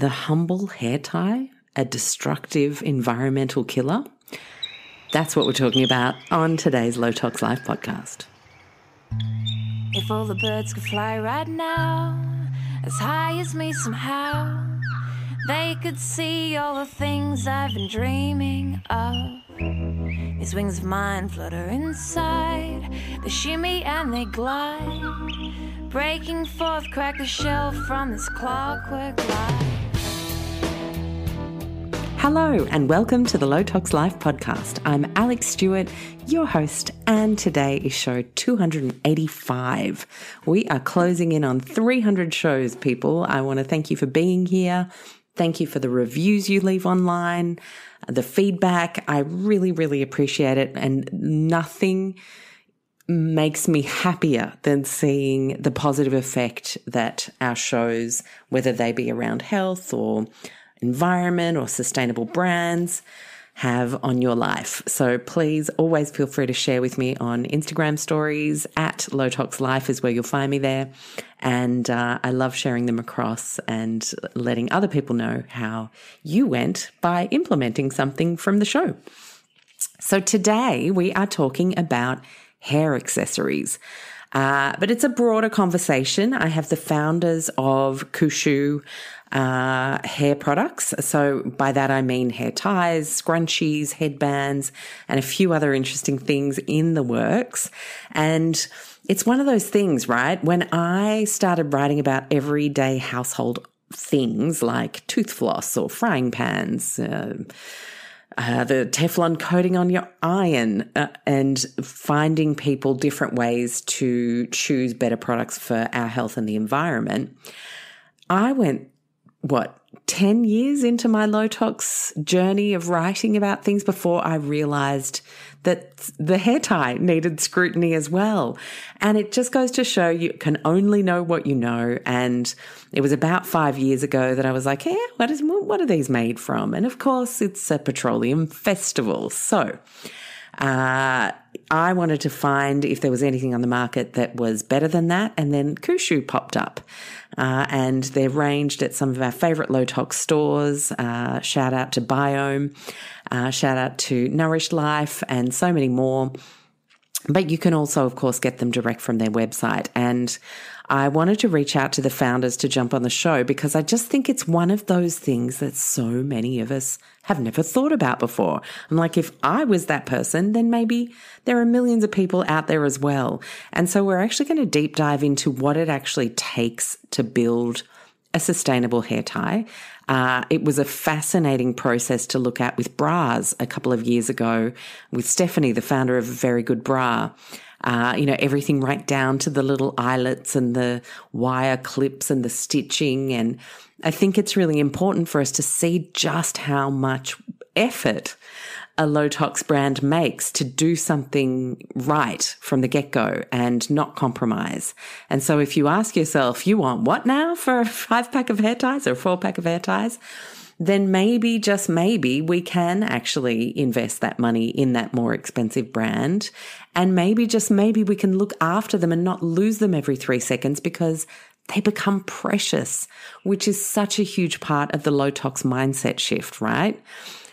the humble hair tie a destructive environmental killer? That's what we're talking about on today's Low Tox Life podcast. If all the birds could fly right now, as high as me somehow, they could see all the things I've been dreaming of. These wings of mine flutter inside, they shimmy and they glide, breaking forth, crack the shell from this clockwork life. Hello, and welcome to the Low Tox Life podcast. I'm Alex Stewart, your host, and today is show 285. We are closing in on 300 shows, people. I want to thank you for being here. Thank you for the reviews you leave online, the feedback. I really, really appreciate it. And nothing makes me happier than seeing the positive effect that our shows, whether they be around health or environment or sustainable brands have on your life. So please always feel free to share with me on Instagram stories at Low Tox Life is where you'll find me there. And uh, I love sharing them across and letting other people know how you went by implementing something from the show. So today we are talking about hair accessories. Uh, but it's a broader conversation. I have the founders of Koosho uh, hair products. So by that I mean hair ties, scrunchies, headbands, and a few other interesting things in the works. And it's one of those things, right? When I started writing about everyday household things like tooth floss or frying pans, uh, uh, the Teflon coating on your iron, uh, and finding people different ways to choose better products for our health and the environment. I went what 10 years into my low tox journey of writing about things before I realized that the hair tie needed scrutiny as well. And it just goes to show you can only know what you know. And it was about five years ago that I was like, hey, what is, what are these made from? And of course, it's a petroleum festival. So, uh, I wanted to find if there was anything on the market that was better than that. And then Koosho popped up. Uh, and they're ranged at some of our favorite low tox stores. Uh, shout out to Biome, uh, shout out to Nourished Life, and so many more. But you can also, of course, get them direct from their website. And I wanted to reach out to the founders to jump on the show because I just think it's one of those things that so many of us have never thought about before. I'm like, if I was that person, then maybe there are millions of people out there as well. And so we're actually going to deep dive into what it actually takes to build a sustainable hair tie. Uh, it was a fascinating process to look at with bras a couple of years ago with Stephanie, the founder of Very Good Bra. Uh, you know, everything right down to the little eyelets and the wire clips and the stitching. And I think it's really important for us to see just how much effort a low tox brand makes to do something right from the get go and not compromise. And so if you ask yourself, you want what now for a five pack of hair ties or a four pack of hair ties? Then maybe, just maybe, we can actually invest that money in that more expensive brand. And maybe, just maybe, we can look after them and not lose them every three seconds because they become precious, which is such a huge part of the low tox mindset shift, right?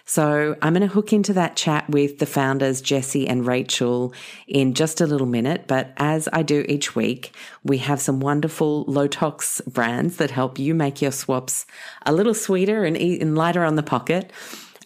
So I'm going to hook into that chat with the founders, Jesse and Rachel, in just a little minute. But as I do each week, we have some wonderful low tox brands that help you make your swaps a little sweeter and, lighter on the pocket.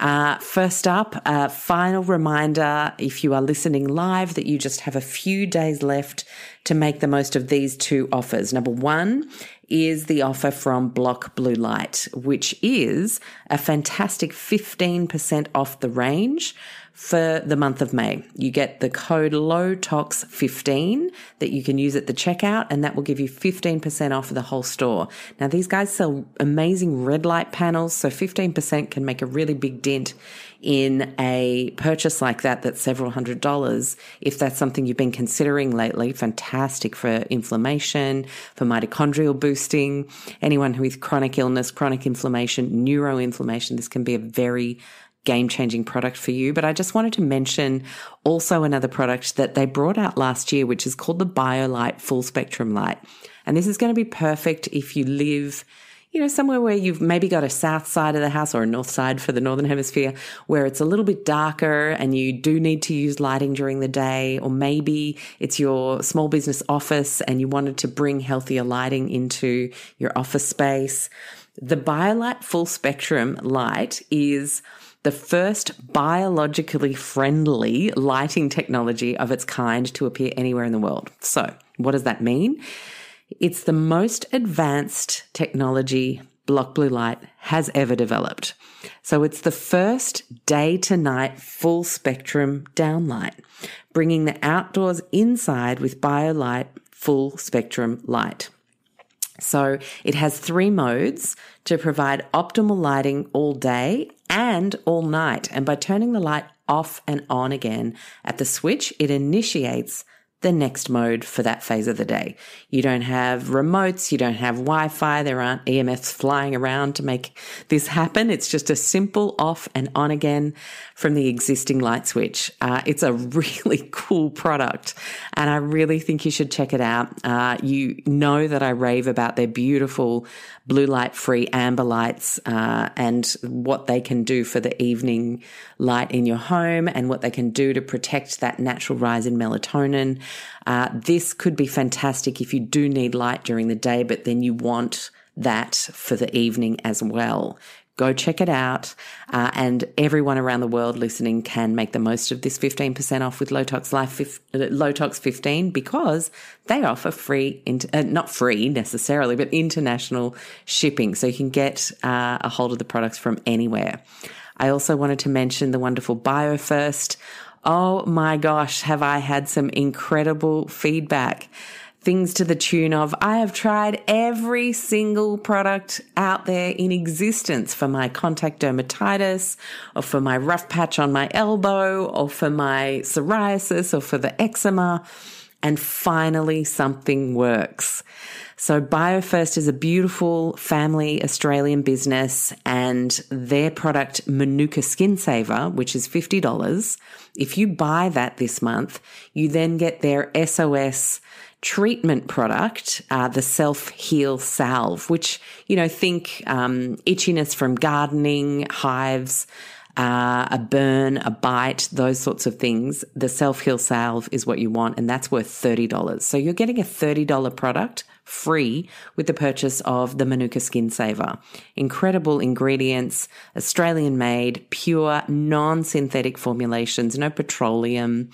Uh, first up, a final reminder if you are listening live that you just have a few days left to make the most of these two offers. Number one is the offer from Block Blue Light, which is a fantastic 15% off the range for the month of May. You get the code LOWTOX15 that you can use at the checkout, and that will give you 15% off of the whole store. Now, these guys sell amazing red light panels, so 15% can make a really big dent in a purchase like that that's several hundred dollars. If that's something you've been considering lately, fantastic for inflammation, for mitochondrial boosting, anyone with chronic illness, chronic inflammation, neuroinflammation, this can be a very game changing product for you. But I just wanted to mention also another product that they brought out last year, which is called the BioLite Full Spectrum Light. And this is going to be perfect if you live you know, somewhere where you've maybe got a south side of the house or a north side for the northern hemisphere where it's a little bit darker and you do need to use lighting during the day, or maybe it's your small business office and you wanted to bring healthier lighting into your office space. The BioLite full spectrum light is the first biologically friendly lighting technology of its kind to appear anywhere in the world. So, what does that mean? It's the most advanced technology block blue light has ever developed. So it's the first day to night full spectrum downlight, bringing the outdoors inside with BioLite full spectrum light. So it has three modes to provide optimal lighting all day and all night. And by turning the light off and on again at the switch, it initiates the next mode for that phase of the day. You don't have remotes, you don't have Wi Fi, there aren't EMFs flying around to make this happen. It's just a simple off and on again from the existing light switch. Uh, it's a really cool product and I really think you should check it out. Uh, you know that I rave about their beautiful blue light free amber lights uh, and what they can do for the evening light in your home and what they can do to protect that natural rise in melatonin. Uh, this could be fantastic if you do need light during the day, but then you want that for the evening as well. Go check it out. Uh, and everyone around the world listening can make the most of this 15% off with Low Tox Life, uh, Lotox 15 because they offer free, uh, not free necessarily, but international shipping. So you can get uh, a hold of the products from anywhere. I also wanted to mention the wonderful BioFirst. Oh my gosh, have I had some incredible feedback things to the tune of I have tried every single product out there in existence for my contact dermatitis or for my rough patch on my elbow or for my psoriasis or for the eczema. And finally, something works. So BioFirst is a beautiful family Australian business and their product Manuka Skin Saver, which is $50. If you buy that this month, you then get their SOS treatment product, uh, the self heal salve, which, you know, think um, itchiness from gardening, hives, uh, a burn, a bite, those sorts of things. The self heal salve is what you want, and that's worth $30. So you're getting a $30 product free with the purchase of the Manuka Skin Saver. Incredible ingredients, Australian made, pure, non synthetic formulations, no petroleum.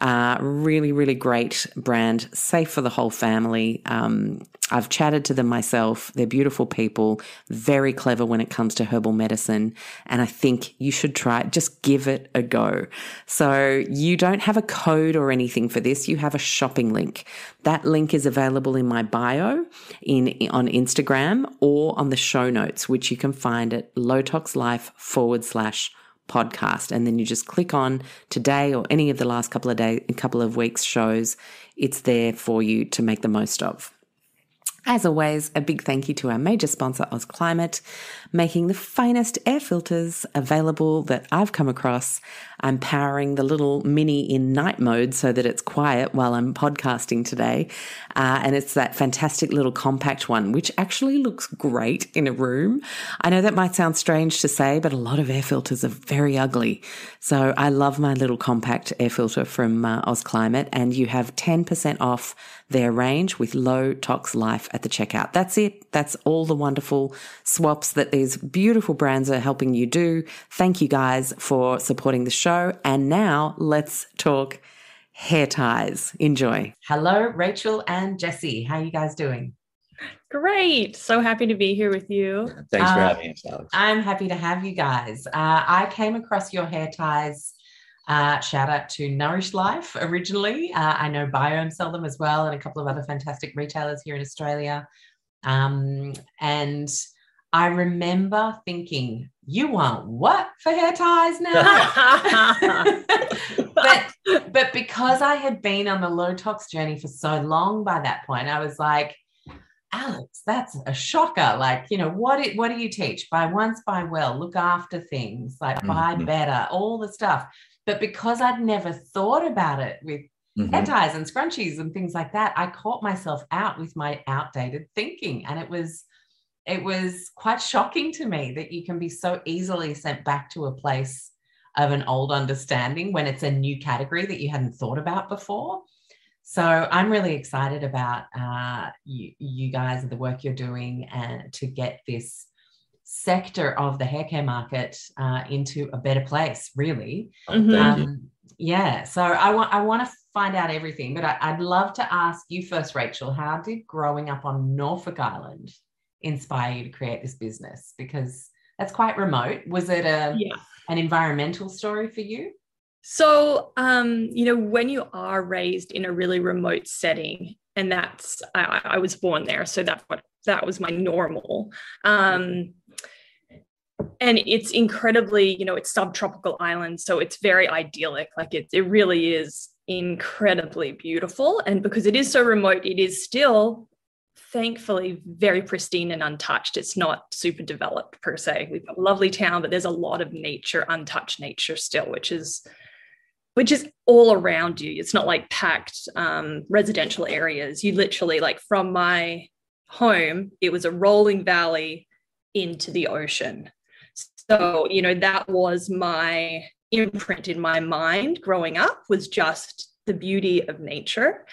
Uh, really, really great brand, safe for the whole family. Um, I've chatted to them myself. They're beautiful people, very clever when it comes to herbal medicine. And I think you should try it. Just give it a go. So you don't have a code or anything for this. You have a shopping link. That link is available in my bio in, on Instagram or on the show notes, which you can find at lowtoxlife forward slash podcast. And then you just click on today or any of the last couple of days, a couple of weeks shows. It's there for you to make the most of. As always, a big thank you to our major sponsor, Oz Climate, making the finest air filters available that I've come across. I'm powering the little mini in night mode so that it's quiet while I'm podcasting today. Uh, and it's that fantastic little compact one, which actually looks great in a room. I know that might sound strange to say, but a lot of air filters are very ugly. So I love my little compact air filter from uh, Oz Climate, and you have 10% off their range with low tox life at the checkout. That's it. That's all the wonderful swaps that these beautiful brands are helping you do. Thank you guys for supporting the show. And now let's talk hair ties. Enjoy. Hello, Rachel and Jesse. How are you guys doing? Great. So happy to be here with you. Thanks for uh, having us, Alex. I'm happy to have you guys. Uh, I came across your hair ties uh, shout out to Nourish Life originally. Uh, I know Biome sell them as well, and a couple of other fantastic retailers here in Australia. Um, and I remember thinking, you want what for hair ties now? but but because I had been on the low tox journey for so long by that point, I was like, Alex, that's a shocker. Like, you know, what it, what do you teach? Buy once, buy well, look after things, like mm-hmm. buy better, all the stuff. But because I'd never thought about it with mm-hmm. hair ties and scrunchies and things like that, I caught myself out with my outdated thinking. And it was it was quite shocking to me that you can be so easily sent back to a place of an old understanding when it's a new category that you hadn't thought about before. So I'm really excited about uh, you, you guys and the work you're doing and to get this sector of the hair care market uh, into a better place, really. Mhm. Um, yeah. So I want I want to find out everything, but I, I'd love to ask you first, Rachel. How did growing up on Norfolk Island inspire you to create this business? Because that's quite remote. Was it a Yeah. an environmental story for you? So, um, you know, when you are raised in a really remote setting, and that's I, I was born there, so that's what that was my normal. Um, and it's incredibly, you know, it's subtropical island, so it's very idyllic. Like it, it really is incredibly beautiful. And because it is so remote, it is still thankfully very pristine and untouched. It's not super developed per se. We've got a lovely town, but there's a lot of nature, untouched nature still, which is which is all around you. It's not like packed um, residential areas. You literally like from my home, it was a rolling valley into the ocean. So, you know, that was my imprint in my mind growing up was just the beauty of nature.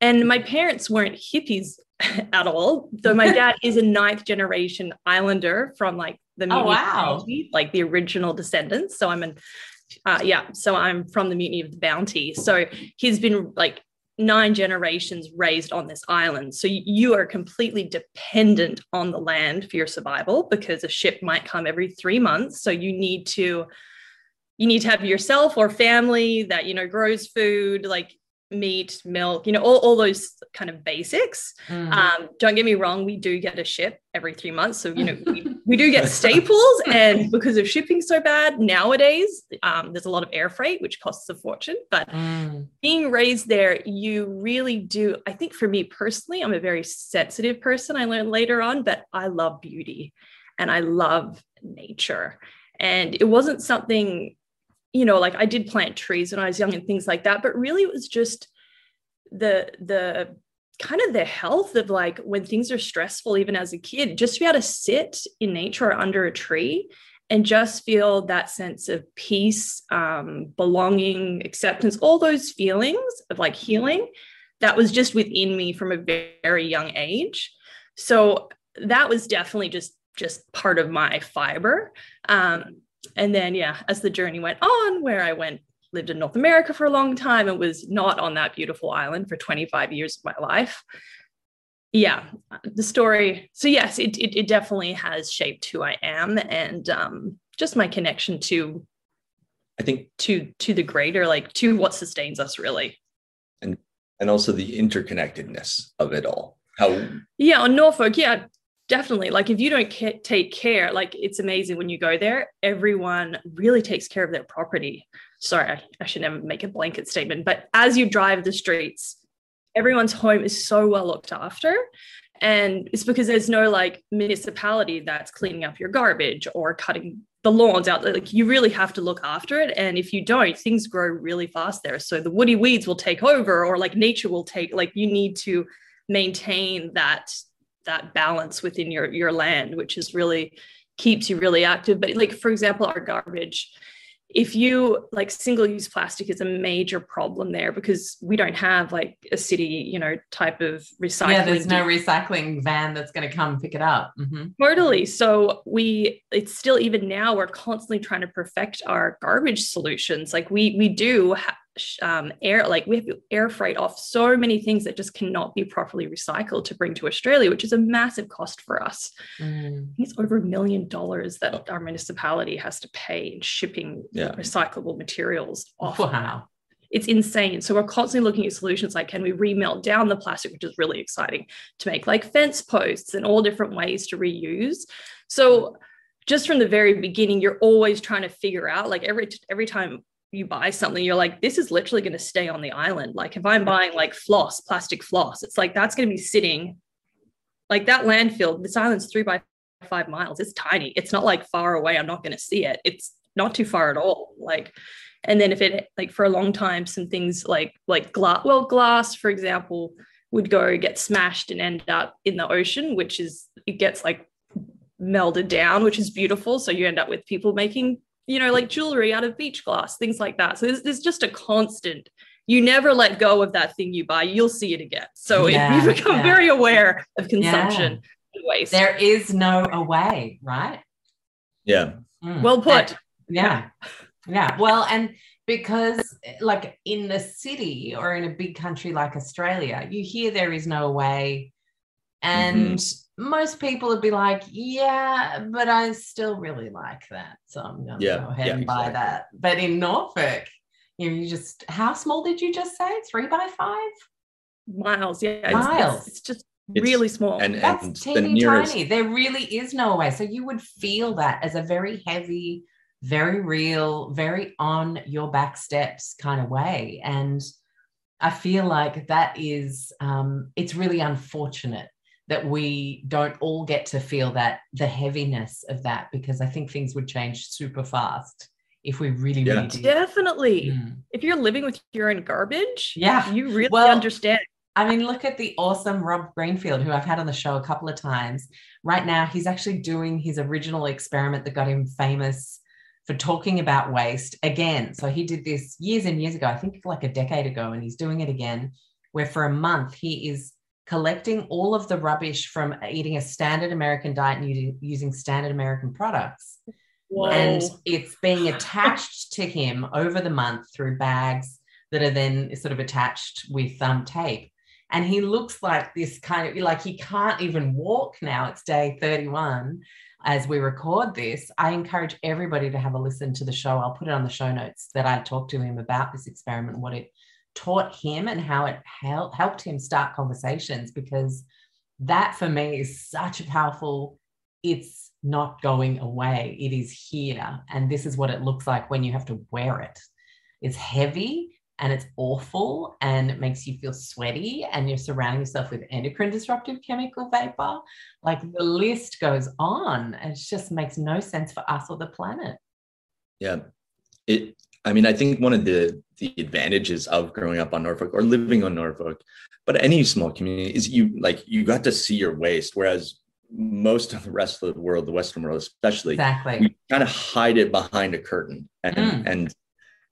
And my parents weren't hippies at all. So my dad is a ninth generation islander from like the Oh, wow. Bounty, like the original descendants. So I'm an uh, yeah, so I'm from the Mutiny of the Bounty. So he's been like nine generations raised on this island. So you are completely dependent on the land for your survival because a ship might come every three months. So you need to you need to have yourself or family that you know grows food like meat, milk, you know, all, all those kind of basics. Mm. Um, don't get me wrong, we do get a ship every three months. So, you know, we, we do get staples. And because of shipping so bad nowadays, um, there's a lot of air freight, which costs a fortune. But Mm. being raised there, you really do. I think for me personally, I'm a very sensitive person. I learned later on, but I love beauty and I love nature. And it wasn't something, you know, like I did plant trees when I was young and things like that, but really it was just the the kind of the health of like when things are stressful, even as a kid, just to be able to sit in nature or under a tree and just feel that sense of peace, um, belonging, acceptance, all those feelings of like healing that was just within me from a very, young age. So that was definitely just just part of my fiber. Um, and then yeah, as the journey went on, where I went lived in North America for a long time and was not on that beautiful island for 25 years of my life. Yeah, the story. So yes, it it, it definitely has shaped who I am and um, just my connection to I think, to to the greater, like to what sustains us really. And and also the interconnectedness of it all. How Yeah, on Norfolk, yeah, definitely. Like if you don't ca- take care, like it's amazing when you go there, everyone really takes care of their property. Sorry, I, I should never make a blanket statement, but as you drive the streets, everyone's home is so well looked after. And it's because there's no like municipality that's cleaning up your garbage or cutting the lawns out. Like you really have to look after it. And if you don't, things grow really fast there. So the woody weeds will take over, or like nature will take, like you need to maintain that that balance within your your land which is really keeps you really active but like for example our garbage if you like single use plastic is a major problem there because we don't have like a city you know type of recycling Yeah, there's no recycling van that's going to come pick it up. Mhm. Totally. So we it's still even now we're constantly trying to perfect our garbage solutions. Like we we do ha- um, air like we have air freight off so many things that just cannot be properly recycled to bring to Australia, which is a massive cost for us. Mm. It's over a million dollars that our municipality has to pay in shipping Yeah. recyclable materials off Wow. it's insane. So we're constantly looking at solutions like can we remelt down the plastic, which is really exciting to make like fence posts and all different ways to reuse. So just from the very beginning, you're always trying to figure out like every every time you buy something, you're like, this is literally going to stay on the island. Like if I'm buying like floss, plastic floss, it's like that's going to be sitting like that landfill. This island's three by five miles. It's tiny. It's not like far away. I'm not going to see it. It's not too far at all. Like and then if it like for a long time some things like like glass well glass for example would go get smashed and end up in the ocean which is it gets like melded down, which is beautiful. So you end up with people making, you know, like jewelry out of beach glass, things like that. So there's, there's just a constant. You never let go of that thing you buy. You'll see it again. So Yeah, you become yeah. very aware of consumption and waste. There is no away, right? Yeah. Mm. well put. And- yeah. Yeah. Well, and because like in the city or in a big country like Australia, you hear there is no way. And most people would be like, yeah, but I still really like that. So I'm going to Yeah, go ahead yeah, and buy exactly. that. But in Norfolk, you, know, you just, how small did you just say? Three by five? miles. Yeah. Miles. it's, it's just It's- really small. And That's and the teeny nearest tiny. There really is no way. So you would feel that as a very heavy, very real, very on your back steps kind of way. And I feel like that is, um, it's really unfortunate that we don't all get to feel that the heaviness of that because I think things would change super fast if we really, Yeah. really did. Definitely. Mm. If you're living with your own garbage, Yeah. you really Well, understand. I mean, look at the awesome Rob Greenfield, who I've had on the show a couple of times. Right now, he's actually doing his original experiment that got him famous for talking about waste again. So he did this years and years ago, I think like a decade ago, and he's doing it again, where for a month he is collecting all of the rubbish from eating a standard American diet and using, using standard American products Whoa. and it's being attached to him over the month through bags that are then sort of attached with um, tape. And he looks like this kind of like he can't even walk now. It's day 31 as we record this. I encourage everybody to have a listen to the show. I'll put it on the show notes that I talked to him about this experiment, what it taught him, and how it hel- helped him start conversations because that for me is such a powerful it's not going away. It is here. And this is what it looks like when you have to wear it. It's heavy and it's awful and it makes you feel sweaty and you're surrounding yourself with endocrine disruptive chemical vapor. Like the list goes on. It just makes no sense for us or the planet. Yeah. It I mean, I think one of the the advantages of growing up on Norfolk or living on Norfolk, but any small community is you like you got to see your waste, whereas most of the rest of the world, the Western world especially, exactly. we kind of hide it behind a curtain and Mm. and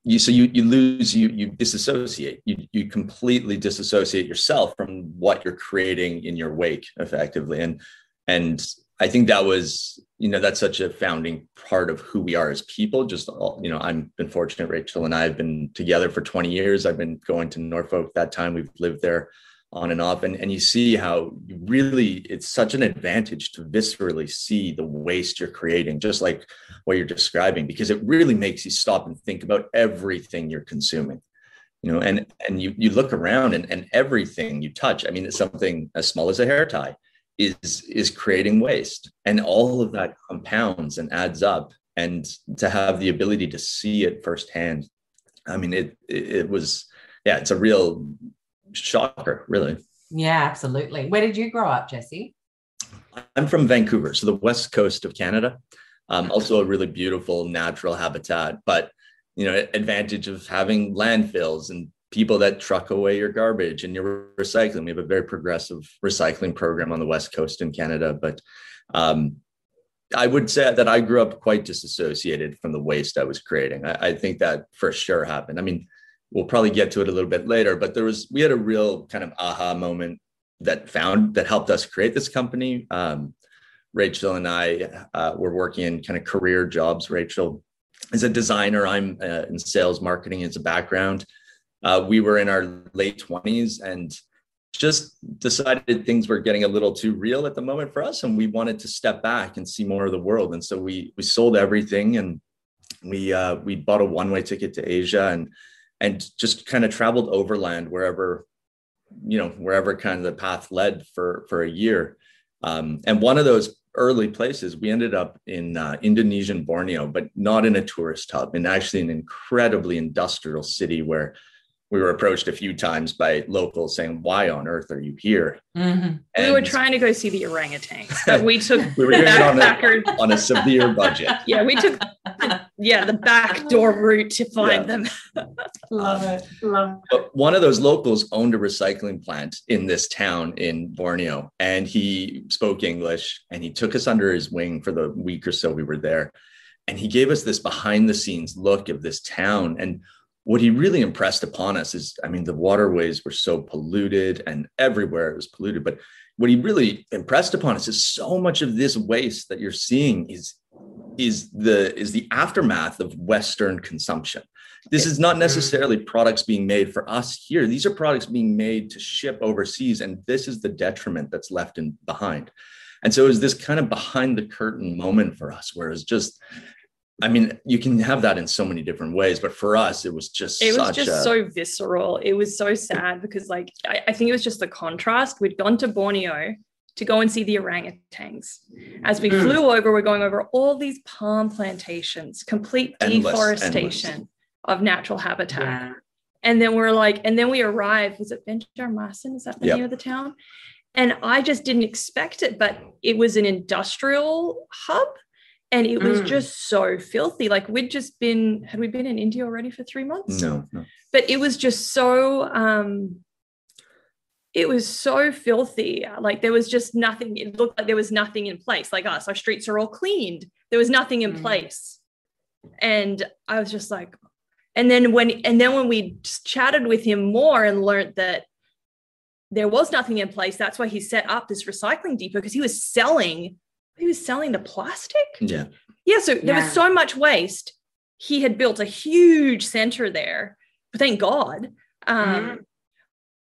you so you you lose you you disassociate. You you completely disassociate yourself from what you're creating in your wake effectively. And and i think that was you know that's such a founding part of who we are as people just all, you know i've been fortunate rachel and i have been together for 20 years. I've been going to norfolk that time. We've lived there on and off. And, and you see how really it's such an advantage to viscerally see the waste you're creating just like what you're describing because it really makes you stop and think about everything you're consuming you know and and you you look around and, and everything you touch i mean it's something as small as a hair tie is is creating waste. And all of that compounds and adds up. And to have the ability to see it firsthand i mean it it, was yeah it's a real shocker really. Yeah absolutely. Where did you grow up jesse? I'm from vancouver so the west coast of canada. Um, also a really beautiful natural habitat but you know advantage of having landfills and people that truck away your garbage and your recycling we have a very progressive recycling program on the west coast in canada but um, i would say that i grew up quite disassociated from the waste i was creating I, I think that for sure happened i mean we'll probably get to it a little bit later but there was we had a real kind of aha moment that found that helped us create this company um, Rachel and I uh, were working in kind of career jobs. Rachel is a designer. I'm uh, in sales marketing as a background. Uh, we were in our late 20s and just decided things were getting a little too real at the moment for us, and we wanted to step back and see more of the world. And so we we sold everything and we uh, we bought a one way ticket to Asia and and just kind of traveled overland wherever you know wherever kind of the path led for for a year. Um, and one of those early places, we ended up in uh, Indonesian Borneo, but not in a tourist hub, and actually an incredibly industrial city where we were approached a few times by locals saying, "Why on earth are you here?" Mhm. we were trying to go see the orangutans, but we took We were doing it on a- on a severe budget. yeah, we took the, yeah, the back door route to find Yeah. them. Love it. Love it. But one of those locals owned a recycling plant in this town in Borneo, and he spoke English and he took us under his wing for the week or so we were there. And he gave us this behind the scenes look of this town. And what he really impressed upon us is I mean, the waterways were so polluted and everywhere it was polluted. But what he really impressed upon us is so much of this waste that you're seeing is is the is the aftermath of western consumption. This is not mm-hmm. necessarily products being made for us here. These are products being made to ship overseas and this is the detriment that's left in behind. And so it was this kind of behind the curtain moment for us where it's just i mean you can have that in so many different ways but for us it was just it was such just a, so visceral. It was so sad because, like, I, I think it was just the contrast. We'd gone to Borneo to go and see the orangutans. As we Mm. flew over, we're going over all these palm plantations, complete Endless, deforestation of natural habitat. Yeah. And then we're like, and then we arrived. Was it Banjarmasin? Is that the Yep. name of the town? And I just didn't expect it, but it was an industrial hub. And it was Mm. just so filthy. Like we'd just been, had we been in India already for three months? no no but it was just so um it was so filthy like there was just nothing it looked like there was nothing in place like us our streets are all cleaned there was nothing in Mm. place and i was just like and then when and then when we just chatted with him more and learned that there was nothing in place that's why he set up this recycling depot because he was selling he was selling the plastic yeah yeah, so there Yeah. was so much waste. He had built a huge center there, thank God. Um, Mhm.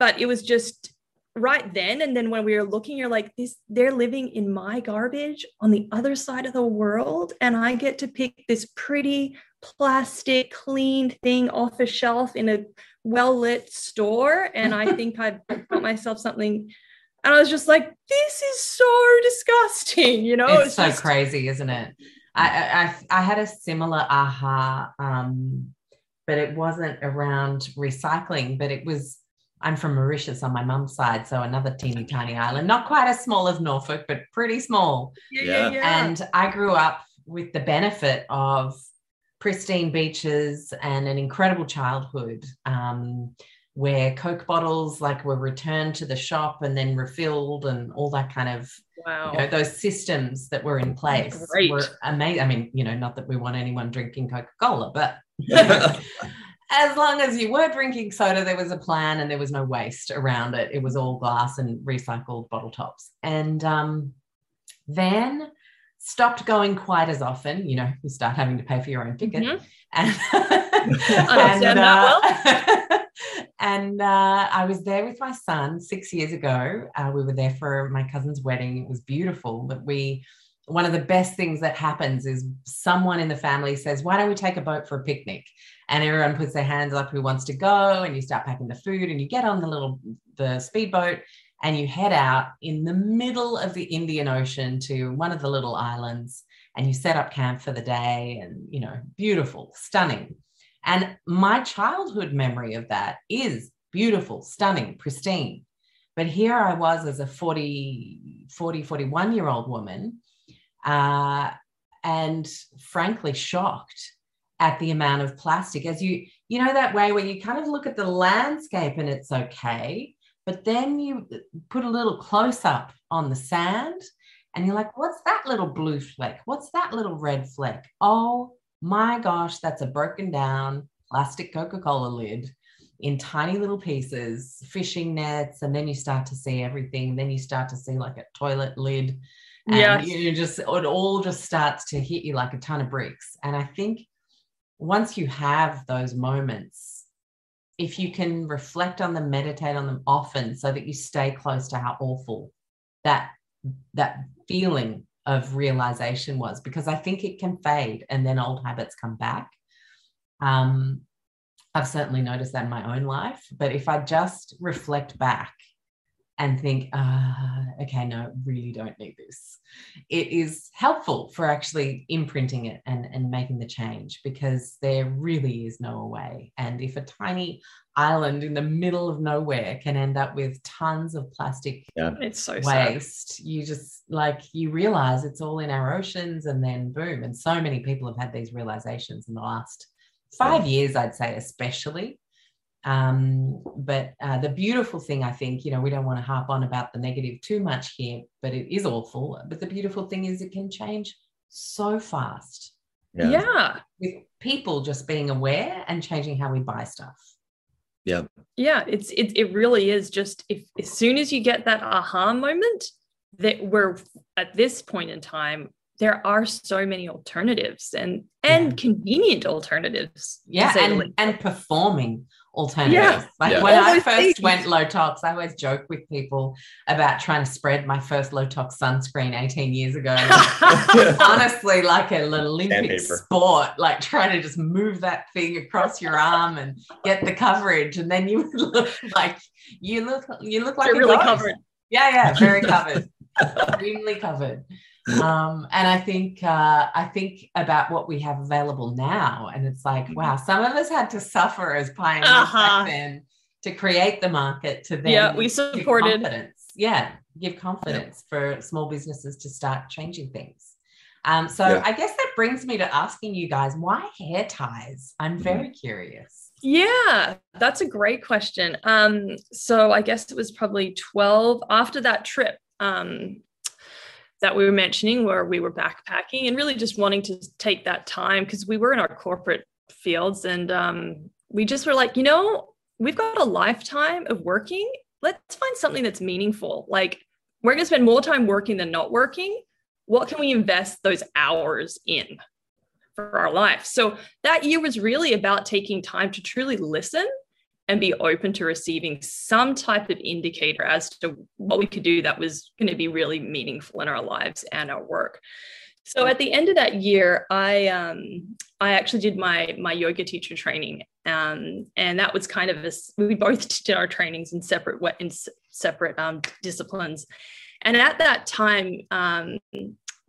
But it was just right then. And then when we were looking, you're like, this, they're living in my garbage on the other side of the world. And I get to pick this pretty plastic, clean thing off a shelf in a well lit store. And I think I've got myself something. And I was just like, this is so disgusting. You know, it's, so just- crazy, isn't it? I, I I I had a similar aha, um, but it wasn't around recycling. But it was. I'm from Mauritius on my mum's side, so another teeny tiny island, not quite as small as Norfolk, but pretty small. Yeah, Yeah. yeah, yeah. And I grew up with the benefit of pristine beaches and an incredible childhood um, where Coke bottles like were returned to the shop and then refilled and all that kind of wow. you know, those systems that were in place Great. were amazing. I mean, you know, not that we want anyone drinking Coca Cola, but as long as you were drinking soda, there was a plan and there was no waste around it. It was all glass and recycled bottle tops. And um, then stopped going quite as often. You know, you start having to pay for your own ticket. Mhm. And, Understand that well. And uh, I was there with my son six years ago. Uh, we were there for my cousin's wedding. It was beautiful. But we, one of the best things that happens is someone in the family says, "Why don't we take a boat for a picnic?" And everyone puts their hands up who wants to go, and you start packing the food, and you get on the little the speedboat, and you head out in the middle of the Indian Ocean to one of the little islands, and you set up camp for the day, and you know, beautiful, stunning. And my childhood memory of that is beautiful, stunning, pristine. But here I was as a 40, 40 41 year old woman, uh, and frankly shocked at the amount of plastic. As you, you know, that way where you kind of look at the landscape and it's okay, but then you put a little close up on the sand and you're like, what's that little blue fleck? What's that little red fleck? Oh my gosh, that's a broken down plastic Coca Cola lid in tiny little pieces, fishing nets. And then you start to see everything. Then you start to see like a toilet lid. And Yes. you just, it all just starts to hit you like a ton of bricks. And I think once you have those moments, if you can reflect on them, meditate on them often so that you stay close to how awful that that feeling of realization was because I think it can fade and then old habits come back. Um, I've certainly noticed that in my own life, but if I just reflect back and think, uh, okay, no, really don't need this. It is helpful for actually imprinting it and, and making the change because there really is no way. And if a tiny island in the middle of nowhere can end up with tons of plastic Yeah. It's so sad. waste, you just like you realize it's all in our oceans, and then boom. And so many people have had these realizations in the last five years, I'd say, especially. Um, but uh, the beautiful thing, I think, you know, we don't want to harp on about the negative too much here, but it is awful. But the beautiful thing is it can change so fast Yeah. yeah. with people just being aware and changing how we buy stuff. Yeah. yeah it's it, it really is just if as soon as you get that aha moment that we're at this point in time there are so many alternatives and and Yeah. convenient alternatives Yeah, and, and performing alternatives. Like Yeah. when All I first things. went low tox, I always joke with people about trying to spread my first low tox sunscreen 18 years ago. Honestly, like an Olympic sport, like trying to just move that thing across your arm and get the coverage, and then you would look like you look you look like You're a really ghost. covered Yeah, yeah, very covered, extremely covered. Um, and I think uh, I think about what we have available now, and it's like, wow, some of us had to suffer as pioneers Uh-huh. back then to create the market to then Yeah, we give supported- confidence. Yeah, give confidence for small businesses to start changing things. Um, so Yeah. I guess that brings me to asking you guys why hair ties. Mm-hmm. I'm very curious. Yeah, that's a great question. Um, so I guess it was probably 12 after that trip um, that we were mentioning where we were backpacking and really just wanting to take that time because we were in our corporate fields and um, we just were like, you know, we've got a lifetime of working. Let's find something that's meaningful. Like we're going to spend more time working than not working. What can we invest those hours in? for our life. So that year was really about taking time to truly listen and be open to receiving some type of indicator as to what we could do that was going to be really meaningful in our lives and our work. So at the end of that year, I um, I actually did my my yoga teacher training, um, and that was kind of a, we both did our trainings in separate in separate um, disciplines, and at that time, um,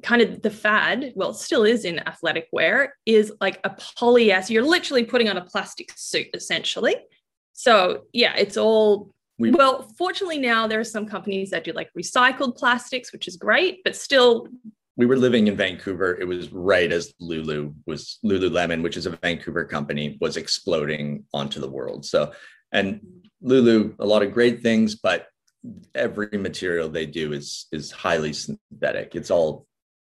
kind of the fad, well, still is in athletic wear, is like a polyester. You're literally putting on a plastic suit essentially. So yeah, it's all We- well. Fortunately, now there are some companies that do like recycled plastics, which is great, but still, we were living in Vancouver. It was right as Lulu was Lululemon, which is a Vancouver company, was exploding onto the world. So, and Lulu, a lot of great things, but every material they do is is highly synthetic. It's all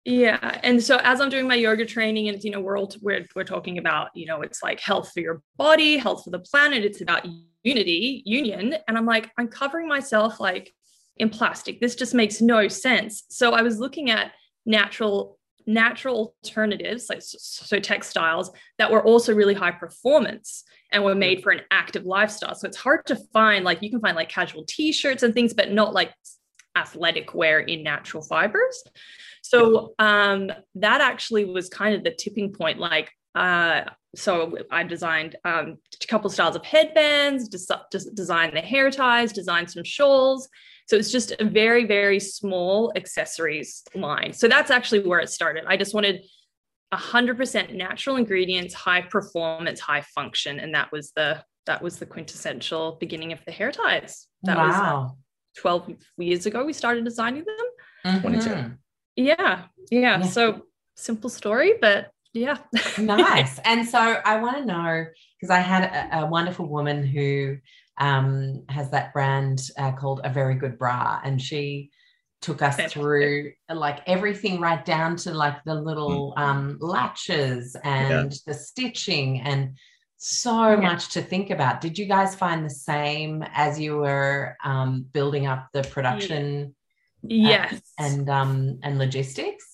yeah. And so as I'm doing my yoga training, and you know, we're all we're we're talking about you know, it's like health for your body, health for the planet. It's about unity, union, and I'm like, I'm covering myself like in plastic. This just makes no sense. So I was looking at natural natural alternatives like so textiles that were also really high performance and were made for an active lifestyle so it's hard to find like you can find like casual t-shirts and things but not like athletic wear in natural fibers so um that actually was kind of the tipping point like uh so i designed um, a couple styles of headbands des- des- designed the hair ties designed some shawls so it's just a very, very small accessories line. So that's actually where it started. I just wanted 100% natural ingredients, high performance, high function, and that was the that was the quintessential beginning of the hair ties. That was wow. 12 years ago we started designing them. 22. Yeah, yeah. Yeah. So simple story, but yeah. nice. And so I want to know because I had a, a wonderful woman who um, has that brand uh, called A Very Good Bra, and she took us Fantastic. through like everything right down to like the little um, latches and the stitching and so Yeah. much to think about. Did you guys find the same as you were um, building up the production yes. and um, and logistics?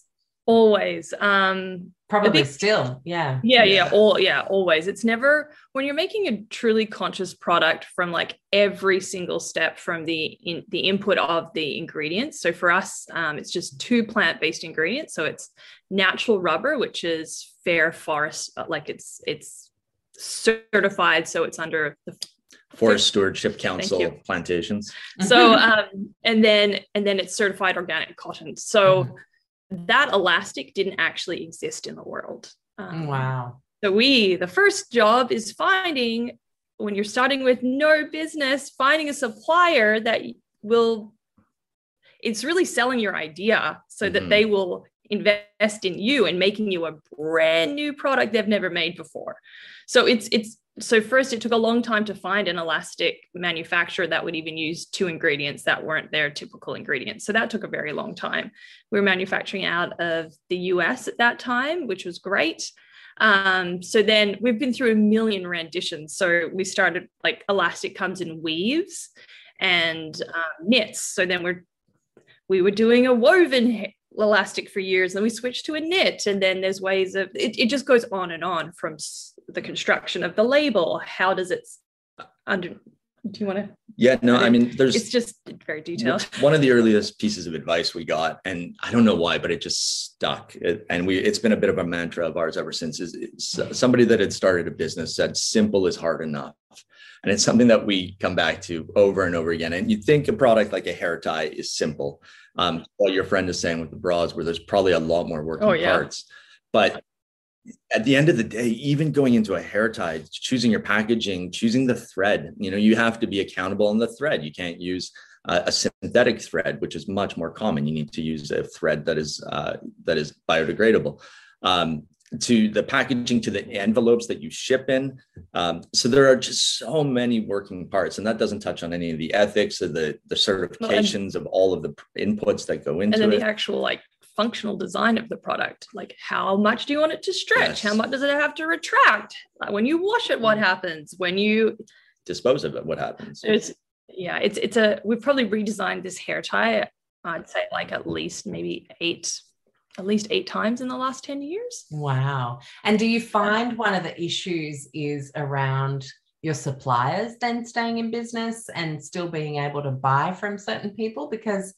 always. Um Probably think- still, yeah. yeah yeah all yeah always it's never when you're making a truly conscious product from like every single step from the in the input of the ingredients so for us um, it's just two plant-based ingredients so it's natural rubber which is fair forest uh, like it's it's certified so it's under the Forest Stewardship Council plantations. So, um, and then and then it's certified organic cotton. So mm-hmm. that elastic didn't actually exist in the world. Um, wow. So we, the first job is finding when you're starting with no business, finding a supplier that will. It's really selling your idea so mm-hmm. that they will invest in you and making you a brand new product they've never made before. So it's it's so first it took a long time to find an elastic manufacturer that would even use two ingredients that weren't their typical ingredients. So that took a very long time. We were manufacturing out of the us at that time which was great. Um, so then we've been through a million renditions. So we started like elastic comes in weaves and um, knits. So then we're we were doing a woven elastic for years. And we switched to a knit and then there's ways of it, it just goes on and on from the construction of the label? How does it under do you want to yeah no i mean there's it's just very detailed. One of the earliest pieces of advice we got and i don't know why but it just stuck. It, and we it's been a bit of a mantra of ours ever since is somebody that had started a business said simple is hard enough. And it's something that we come back to over and over again and you think a product like a hair tie is simple. Um, what your friend is saying with the bras, where there's probably a lot more working oh, yeah. parts. But at the end of the day, even going into a hair tie, choosing your packaging, choosing the thread, you know, you have to be accountable on the thread. You can't use uh, a synthetic thread, which is much more common. You need to use a thread that is uh, that is biodegradable. Um, to the packaging to the envelopes that you ship in. Um, so there are just so many working parts, and that doesn't touch on any of the ethics or the the certifications well, of all of the inputs that go into it. And then it. the actual like functional design of the product, like how much do you want it to stretch? Yes. How much does it have to retract? Like when you wash it, what mm. happens? When you dispose of it, what happens? It's yeah, it's it's a we've probably redesigned this hair tie. I'd say like at least maybe eight at least eight times in the last 10 years. Wow. And do you find one of the issues is around your suppliers then staying in business and still being able to buy from certain people? Because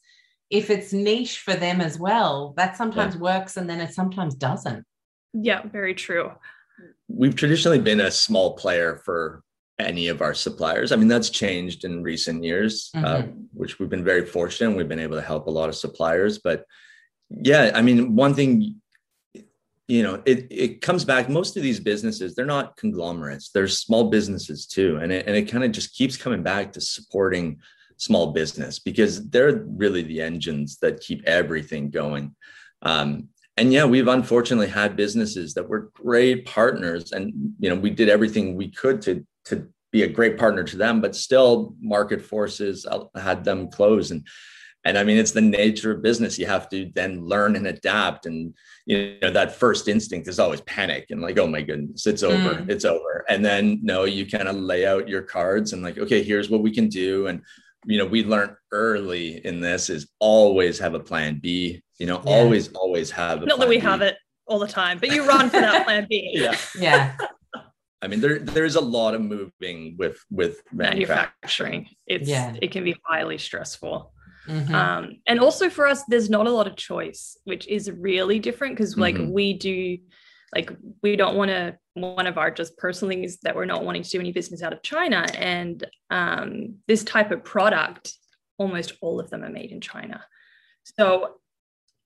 if it's niche for them as well, that sometimes yeah. works and then it sometimes doesn't. Yeah, very true. We've traditionally been a small player for any of our suppliers. I mean, that's changed in recent years, uh, mm-hmm. uh, which we've been very fortunate. We've been able to help a lot of suppliers, but yeah i mean one thing you know it, it comes back most of these businesses they're not conglomerates they're small businesses too and it, and it kind of just keeps coming back to supporting small business because they're really the engines that keep everything going. Um, and yeah we've unfortunately had businesses that were great partners and you know we did everything we could to to be a great partner to them but still market forces had them close. And and i mean it's the nature of business. You have to then learn and adapt. And you know that first instinct is always panic and like oh my goodness it's over mm. it's over. And then no you kind of lay out your cards and like okay here's what we can do. And you know we learned early in this is always have a plan b you know yeah. always always have not that we b. have it all the time but you run for that plan b yeah yeah I mean, there there's a lot of moving with with manufacturing. manufacturing. It's yeah. it can be highly stressful. Mm-hmm. Um, and also for us, there's not a lot of choice, which is really different because like mm-hmm. we do, like we don't want to. One of our just personal things that we're not wanting to do any business out of China, and um, this type of product, almost all of them are made in China. So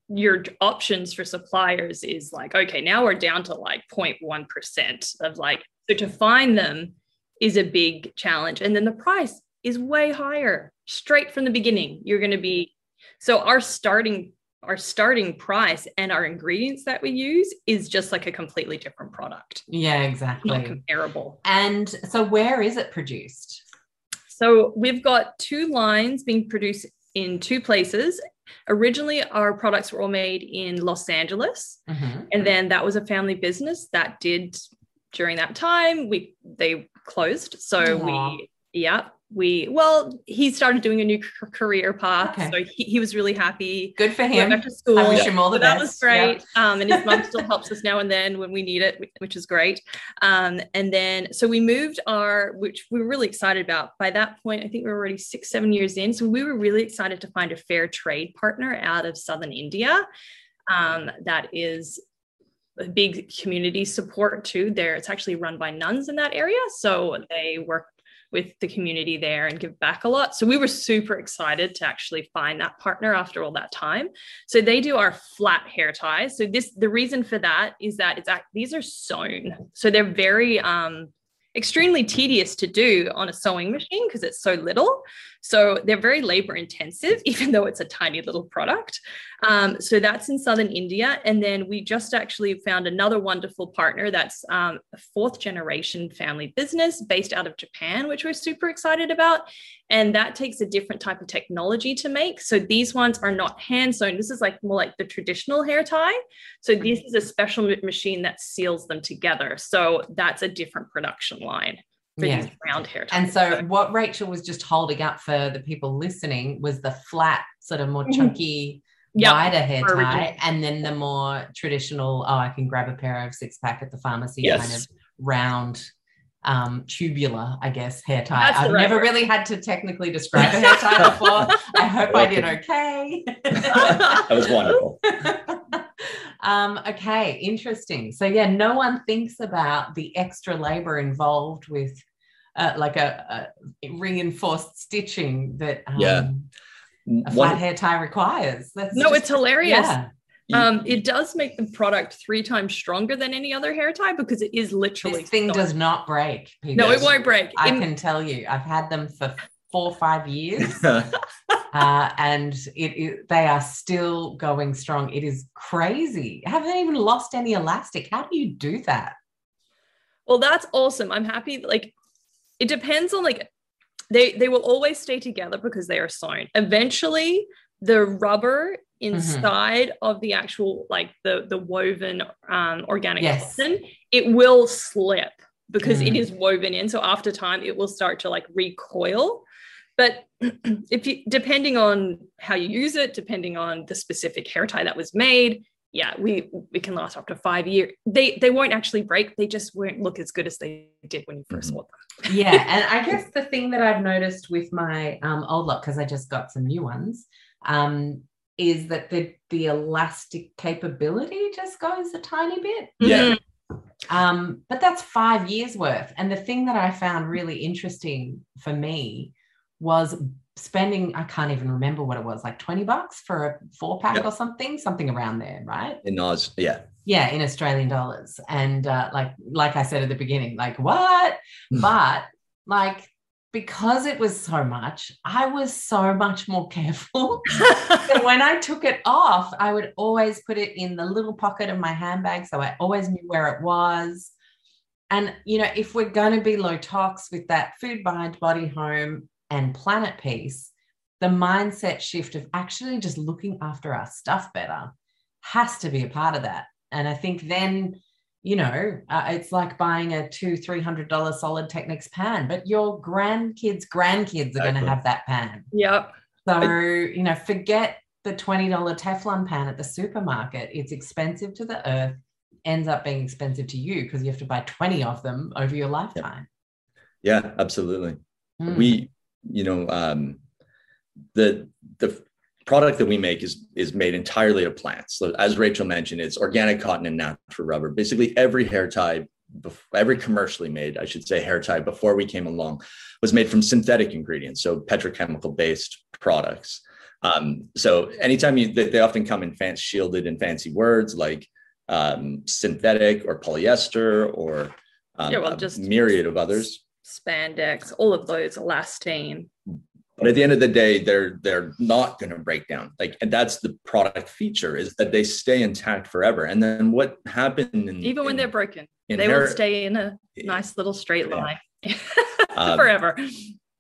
your options for suppliers is like okay now we're down to like 0.1% of like so to find them is a big challenge and then the price is way higher straight from the beginning. You're going to be so our starting our starting price and our ingredients that we use is just like a completely different product. Yeah, exactly. Not comparable. And so where is it produced? So we've got two lines being produced in two places. Originally, our products were all made in Los Angeles, mm-hmm. and then that was a family business that did during that time. We they closed, so Aww. we yeah we well he started doing a new career path okay. so he, he, was really happy. Good for him. back to school. I wish him all the so best that was great yeah. um, and his mom still helps us now and then when we need it which is great. Um, and then so we moved our which we were really excited about. By that point i think we were already six seven years in so we were really excited to find a fair trade partner out of southern india. Um, that is a big community support too there. It's actually run by nuns in that area so they work with the community there and give back a lot. So we were super excited to actually find that partner after all that time. So they do our flat hair ties. So this the reason for that is that it's these are sewn. So they're very um extremely tedious to do on a sewing machine because it's so little. So they're very labor intensive, even though it's a tiny little product. Um, so that's in southern India. And then we just actually found another wonderful partner that's um, a fourth generation family business based out of Japan, which we're super excited about. And that takes a different type of technology to make. So these ones are not hand sewn. This is like more like the traditional hair tie. So this is a special machine that seals them together. So that's a different production line yeah. these round hair ties. And so what Rachel was just holding up for the people listening was the flat, sort of more mm-hmm. chunky yep. wider hair tie, and then the more traditional, oh, I can grab a pair of six pack at the pharmacy yes. kind of round um, tubular, I guess, hair tie. That's I've right never word. really had to technically describe a hair tie before. I hope I did okay. that was wonderful. um, okay, interesting. So yeah, no one thinks about the extra labor involved with uh, like a, a, reinforced stitching that um, yeah a flat One, hair tie requires. That's no, just, it's hilarious. Yeah. Um, it does make the product three times stronger than any other hair tie because it is literally. This thing does not break. No, it won't break. I In- can tell you, I've had them for four or five years, uh, and it, it, they are still going strong. It is crazy. Haven't even lost any elastic. How do you do that? Well, that's awesome. I'm happy. Like, it depends on like they they will always stay together because they are sewn. Eventually, the rubber mm-hmm. inside mm-hmm. of the actual like the the woven um, organic yes. cotton, it will slip because mm. it is woven in. So after time, it will start to like recoil. But if you depending on how you use it, depending on the specific hair tie that was made, yeah, we we can last up to five years. They they won't actually break. They just won't look as good as they did when you 1st mm-hmm. bought them. yeah, and I guess the thing that I've noticed with my um, old lot because I just got some new ones um, is that the the elastic capability just goes a tiny bit. Yeah. Um, but that's five years worth. And the thing that I found really interesting for me was spending, I can't even remember what it was, like 20 bucks for a four pack yep. or something, something around there, right? In Oz, yeah. Yeah, in Australian dollars. And uh, like, like I said at the beginning, like what? Hmm. but like because it was so much, I was so much more careful. when I took it off, I would always put it in the little pocket of my handbag. So I always knew where it was. And, you know, if we're going to be low tox with that food, mind, body, home, and planet peace, the mindset shift of actually just looking after our stuff better has to be a part of that. And I think then, you know, uh, it's like buying a two, three hundred dollar Solidteknics pan, but your grandkids' grandkids are going to have that pan. Yep. So, you know, forget the $20 Teflon pan at the supermarket. It's expensive to the earth, ends up being expensive to you because you have to buy 20 of them over your lifetime. Yeah, absolutely. Mm. We you know, um, the the product that we make is is made entirely of plants. So as Rachel mentioned, it's organic cotton and natural rubber. Basically, every hair tie, every commercially made, I should say, hair tie before we came along, was made from synthetic ingredients, so petrochemical based products. Um, so anytime you, they, they often come in fancy shielded in fancy words like um, synthetic or polyester or um, yeah, well, just myriad of others spandex, all of those, elastane. But at the end of the day, they're they're not going to break down. Like, and that's the product feature is that they stay intact forever. And then what happened? In, Even when in, they're broken, they will stay in a nice little straight line um, forever.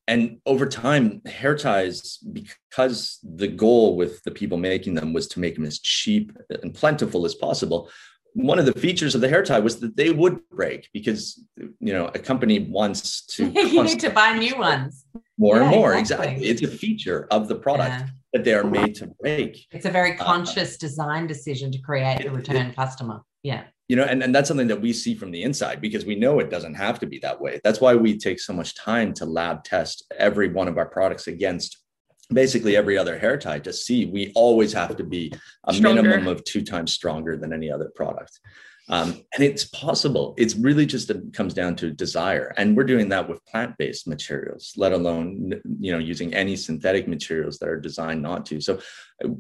And over time, hair ties, because the goal with the people making them was to make them as cheap and plentiful as possible, one of the features of the hair tie was that they would break because you know a company wants to you need to buy new ones more yeah, and more exactly. exactly. it's a feature of the product yeah. that they are made to break it's a very uh, conscious uh, design decision to create a return it, customer yeah you know and, and that's something that we see from the inside because we know it doesn't have to be that way that's why we take so much time to lab test every one of our products against basically every other hair tie to see we always have to be a stronger. minimum of two times stronger than any other product Um, and it's possible. It's really just it comes down to desire, and we're doing that with plant-based materials, let alone you know using any synthetic materials that are designed not to. So,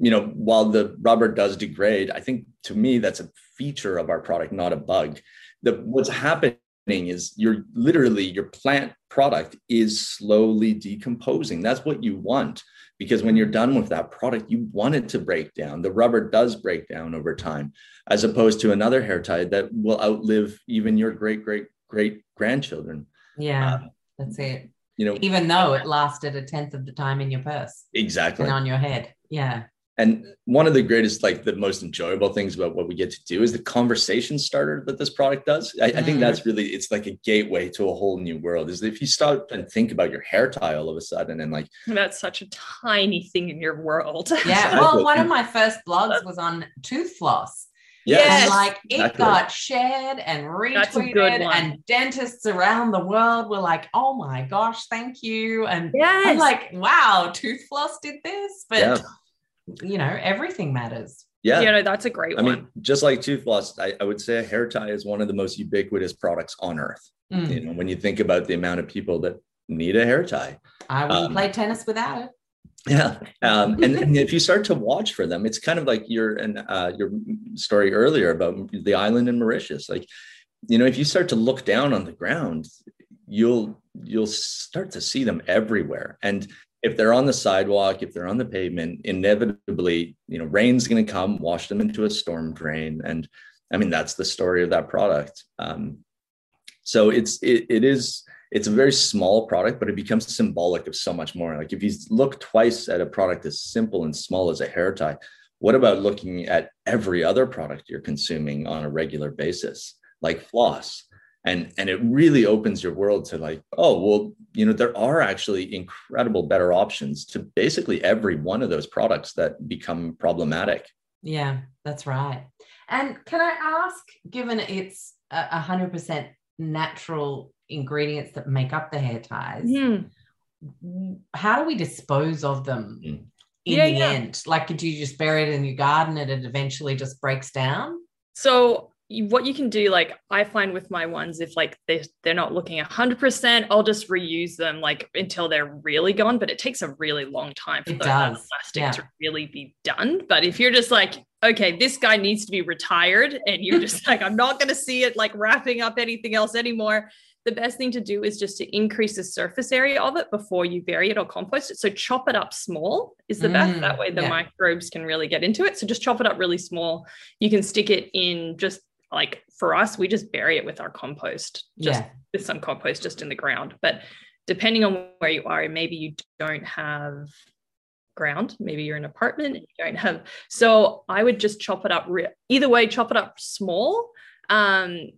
you know, while the rubber does degrade, I think to me that's a feature of our product, not a bug. The what's happening is you're literally your plant product is slowly decomposing. That's what you want because when you're done with that product, you want it to break down. The rubber does break down over time, as opposed to another hair tie that will outlive even your great, great, great grandchildren. Yeah, um, that's it. You know, even though it lasted a tenth of the time in your purse. Exactly. And on your head. Yeah and one of the greatest like the most enjoyable things about what we get to do is the conversation starter that this product does I, mm. I, think that's mm. really it's like a gateway to a whole new world is if you stop and think about your hair tie all of a sudden and like that's such a tiny thing in your world yeah well one of my first blogs was on tooth floss Yes. And like it exactly. got shared and retweeted, and dentists around the world were like, oh my gosh, thank you. And yes. I'm like, wow, tooth floss did this. But yeah you know, everything matters. Yeah. Yeah, no, that's a great I one. I mean, just like tooth floss, I, I, would say a hair tie is one of the most ubiquitous products on earth. Mm. You know, when you think about the amount of people that need a hair tie. I wouldn't um, play tennis without it. Yeah, um, and, and, if you start to watch for them, it's kind of like your and uh, your story earlier about the island in Mauritius. Like, you know, if you start to look down on the ground, you'll you'll start to see them everywhere. And if they're on the sidewalk, if they're on the pavement, inevitably, you know, rain's going to come, wash them into a storm drain, and I mean that's the story of that product. Um, so it's it, it is it's a very small product, but it becomes symbolic of so much more. Like if you look twice at a product as simple and small as a hair tie, what about looking at every other product you're consuming on a regular basis, like floss? And and it really opens your world to like oh well you know there are actually incredible better options to basically every one of those products that become problematic yeah that's right and can i ask given it's a hundred percent natural ingredients that make up the hair ties mm. how do we dispose of them mm. in yeah, the yeah. end like could you just bury it in your garden and it eventually just breaks down so what you can do like i find with my ones if like they, they're not looking 100% i'll just reuse them like until they're really gone but it takes a really long time for it the plastic yeah. to really be done but if you're just like okay this guy needs to be retired and you're just like i'm not going to see it like wrapping up anything else anymore the best thing to do is just to increase the surface area of it before you bury it or compost it. So chop it up small is the mm, best. That way the yeah. microbes can really get into it. So just chop it up really small. You can stick it in just like for us, we just bury it with our compost, just yeah. with some compost just in the ground. But depending on where you are, maybe you don't have ground, maybe you're in an apartment and you don't have. So I would just chop it up. Re- either way, chop it up small. Um,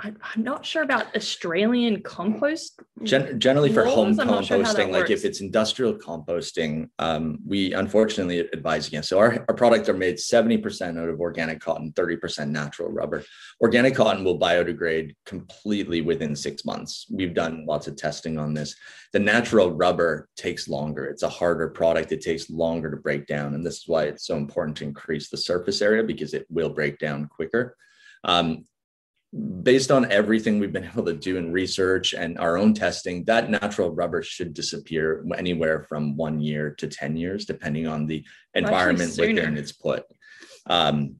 I'm not sure about Australian compost. Gen- generally, for home composting, sure like if it's industrial composting, um, we unfortunately advise against. So our, our products are made 70% out of organic cotton, 30% natural rubber. Organic cotton will biodegrade completely within six months. We've done lots of testing on this. The natural rubber takes longer. It's a harder product. It takes longer to break down. And this is why it's so important to increase the surface area because it will break down quicker. Um, based on everything we've been able to do in research and our own testing, that natural rubber should disappear anywhere from one year to 10 years, depending on the environment within it's put. Um,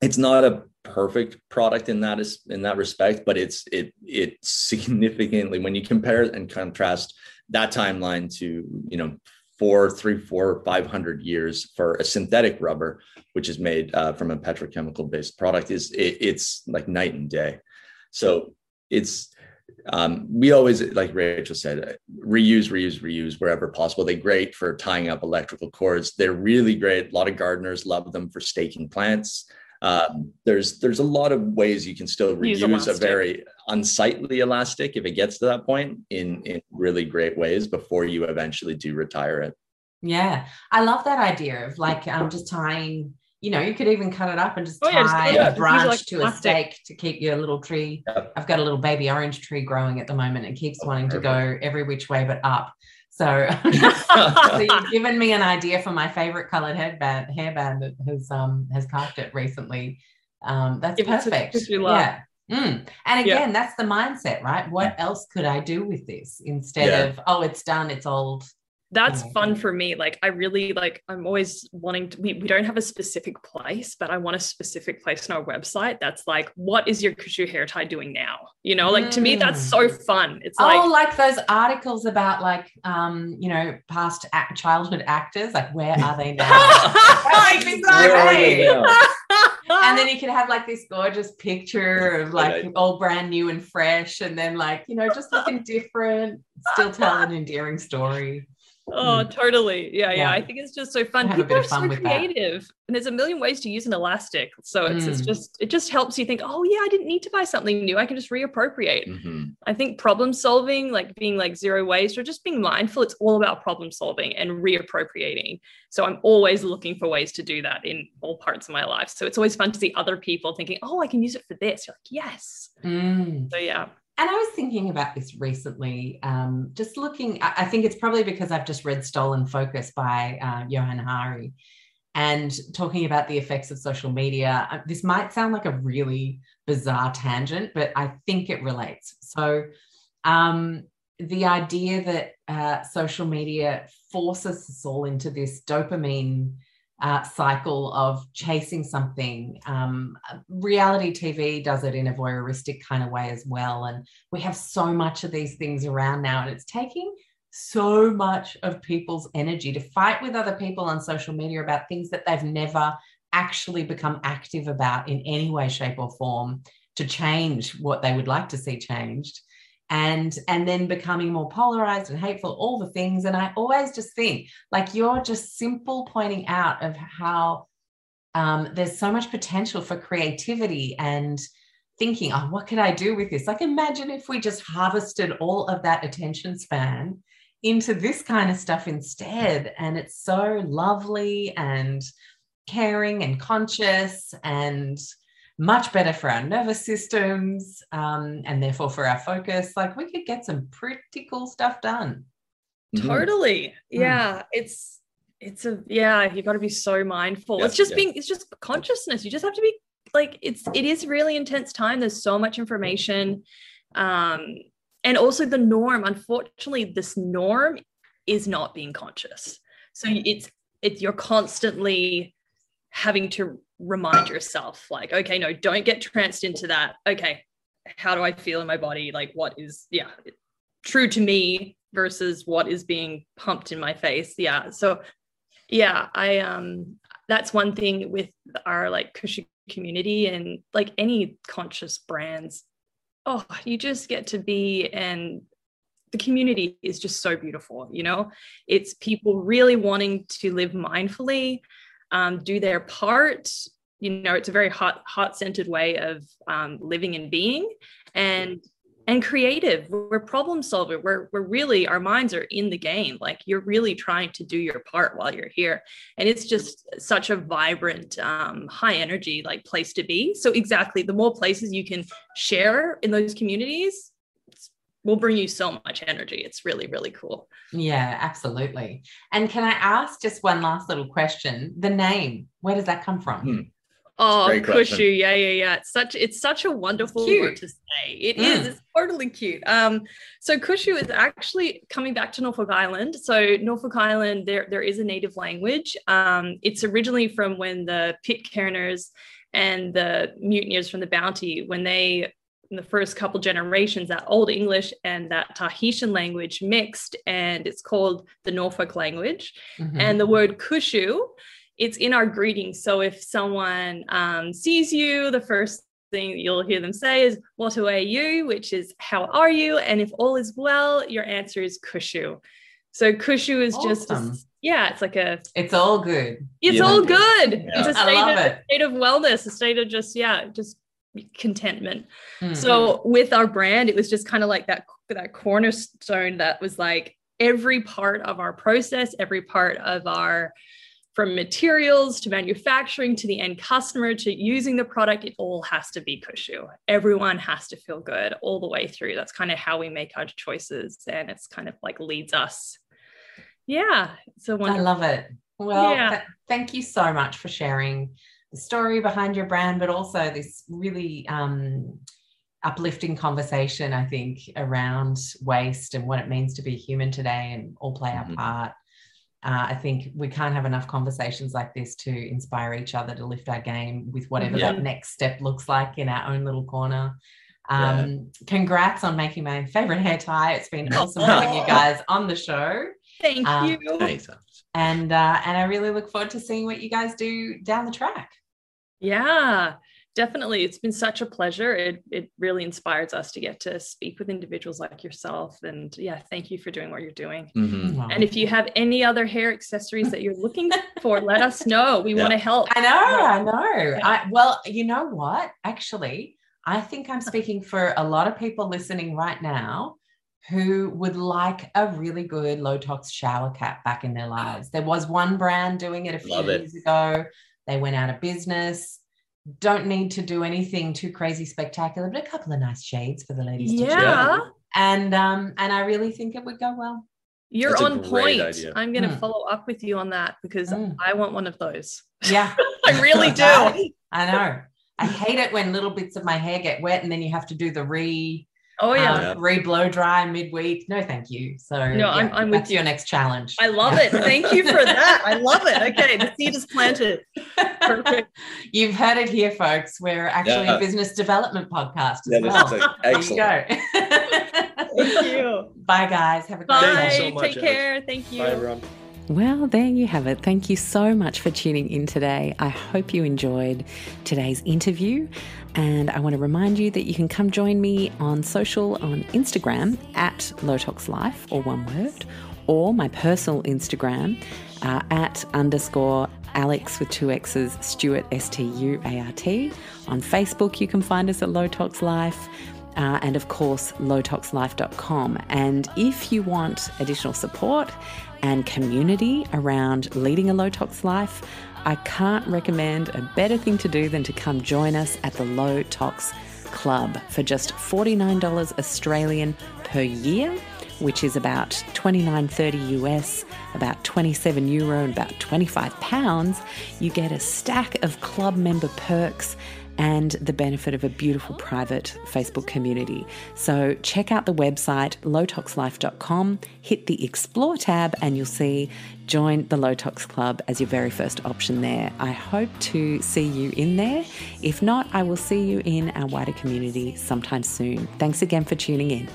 it's not a perfect product in that is in that respect, but it's it it significantly when you compare and contrast that timeline to you know four, three, four, five hundred years for a synthetic rubber, which is made uh, from a petrochemical based product, is it, it's like night and day. So it's um, we always, like Rachel said, reuse, reuse, reuse wherever possible. They're great for tying up electrical cords. They're really great. A lot of gardeners love them for staking plants. Um, there's there's a lot of ways you can still reuse a very unsightly elastic if it gets to that point in in really great ways before you eventually do retire it. Yeah, I love that idea of like um just tying. You know, you could even cut it up and just oh, tie yeah, just, a branch like to plastic. a stake to keep your little tree. Yep. I've got a little baby orange tree growing at the moment. and keeps wanting to go every which way but up. So, so you've given me an idea for my favorite colored headband hairband that has um has carved it recently. Um, that's Give perfect. cushy. Yeah. Mm. And Yeah. again, that's the mindset, right? What else could I do with this instead Yeah. of, oh, it's done, it's old. that's Yeah. fun for me like i really like i'm always wanting to we, we don't have a specific place but i want a specific place on our website that's like what is your Koosho hair tie doing now you know like to me that's so fun it's like oh, like those articles about like, um, you know, past act- childhood actors, like where are they now? That makes me so Where are they happy. now? and then you can have like this gorgeous picture of like Right. all brand new and fresh, and then like you know just looking different, still tell an endearing story. Oh, totally. Yeah, yeah, Yeah. I think it's just so fun. People are fun so with that. creative, and there's a million ways to use an elastic. So it's, it's Mm. just it just helps you think, oh yeah, I didn't need to buy something new. I can just reappropriate. Mhm. I think problem solving, like being like zero waste or just being mindful, it's all about problem solving and reappropriating. So I'm always looking for ways to do that in all parts of my life. So it's always fun to see other people thinking, oh, I can use it for this. You're like, yes. Mm. So yeah. And I was thinking about this recently, um, just looking, I think it's probably because I've just read Stolen Focus by uh, Johann Hari and talking about the effects of social media. Uh, This might sound like a really bizarre tangent, but I think it relates. So, um, the idea that uh, social media forces us all into this dopamine uh, cycle of chasing something. Um, reality TV does it in a voyeuristic kind of way as well. And we have so much of these things around now, and it's taking so much of people's energy to fight with other people on social media about things that they've never actually become active about in any way, shape, or form to change what they would like to see changed and and then becoming more polarized and hateful all the things. And i always just think like you're just simple pointing out of how um, there's so much potential for creativity and thinking oh what could i do with this? Like imagine if we just harvested all of that attention span into this kind of stuff instead. And it's so lovely and caring and conscious and much better for our nervous systems um, and therefore for our focus. Like we could get some pretty cool stuff done. Mhm. Totally. Mm. Yeah. It's it's a yeah, You've got to be so mindful. Yeah, it's just yeah. being it's just consciousness. You just have to be like it's it is really intense time. There's so much information. Um and also the norm, unfortunately, this norm is not being conscious. So it's it's you're constantly having to remind yourself like okay no don't get tranced into that. Okay how do i feel in my body? Like what is yeah true to me versus what is being pumped in my face. Yeah so yeah i um that's one thing with our like Koosho community and like any conscious brands. Oh you just get to be and the community is just so beautiful you know? It's people really wanting to live mindfully um, do their part. You know it's a very hot hot centered way of um, living and being and and creative. We're problem solver. We're, we're really our minds are in the game. Like you're really trying to do your part while you're here. And it's just such a vibrant um, high energy like place to be. So exactly the more places you can share in those communities will bring you so much energy it's really really cool Yeah, absolutely. And can I ask just one last little question? The name, where does that come from? Hmm. Oh, Great. Koosho, yeah, yeah, yeah. It's such it's such a wonderful Cute. word to say. It is. Mm. It's totally cute. Um, so Koosho is actually coming back to Norfolk Island. So Norfolk Island, there there is a native language. Um, it's originally from when the Pitcairners and the mutineers from the Bounty, when they in the first couple generations, that Old English and that Tahitian language mixed, and it's called the Norfolk language Mhm. and the word kushu it's in our greetings so if someone um, sees you the first thing you'll hear them say is what are you which is how are you and if all is well your answer is kushu so kushu is just Awesome. yeah it's like a it's all good. it's Yeah. all good Yeah. it's a state love of, it. state of wellness a state of just yeah just contentment Mhm. so with our brand, it was just kind of like that that cornerstone that was like every part of our process, every part of our from materials to manufacturing to the end customer to using the product, it all has to be Kushu. Everyone has to feel good all the way through. That's kind of how we make our choices, and it's kind of like leads us. Yeah, so I wonderful. love it. Well, Yeah. th- thank you so much for sharing the story behind your brand, but also this really um, uplifting conversation, I think, around waste and what it means to be human today and all play our Mhm. part. Uh, I think we can't have enough conversations like this to inspire each other to lift our game with whatever Yeah. that next step looks like in our own little corner. Yeah. Um, Congrats on making my favorite hair tie. It's been awesome having you guys on the show. Thank Um, you. And uh, and I really look forward to seeing what you guys do down the track. Yeah, definitely. It's been such a pleasure. It it really inspires us to get to speak with individuals like yourself. And yeah, thank you for doing what you're doing. Mhm. Wow. And if you have any other hair accessories that you're looking for, let us know. We Yeah. want to help. I know, I know. I well, you know what? Actually, I think I'm speaking for a lot of people listening right now who would like a really good low tox shower cap back in their lives. There was one brand doing it a few Love it. years ago. They went out of business. Don't need to do anything too crazy spectacular, but a couple of nice shades for the ladies to Yeah. And um, and I really think it would go well. you're That's on point. idea. I'm going to Mm. follow up with you on that because Mm. I want one of those. Yeah. I really do. I know. I hate it when little bits of my hair get wet and then you have to do the re Oh yeah. um, re blow dry midweek. No, thank you. So No, I'm- I'm with that's your next challenge. I love it. Thank you for that. I love it. Okay, the seed is planted. Perfect. You've heard it here, folks. We're actually Yeah. a business development podcast as Yeah, well. is like there excellent. you go. Thank you. Bye, guys. Have a great Bye. Thank day. you so much, Take Alex. care. Thank you. Bye, everyone. Well, there you have it. Thank you so much for tuning in today. I hope you enjoyed today's interview. And I want to remind you that you can come join me on social on Instagram at Low Tox Life, or one word, or my personal Instagram uh, at underscore Alex with two X's, Stuart, S T U A R T. On Facebook, you can find us at Low Tox Life. Uh, and of course, lowtoxlife.com. And if you want additional support and community around leading a low tox life, I can't recommend a better thing to do than to come join us at the Low Tox Club for just $49 Australian per year, which is about 29.30 US, about 27 euro, and about 25 pounds. You get a stack of club member perks and the benefit of a beautiful private Facebook community. So check out the website lowtoxlife.com, hit the explore tab, and you'll see join the Low Tox Club as your very first option there. I hope to see you in there. If not, I will see you in our wider community sometime soon. Thanks again for tuning in.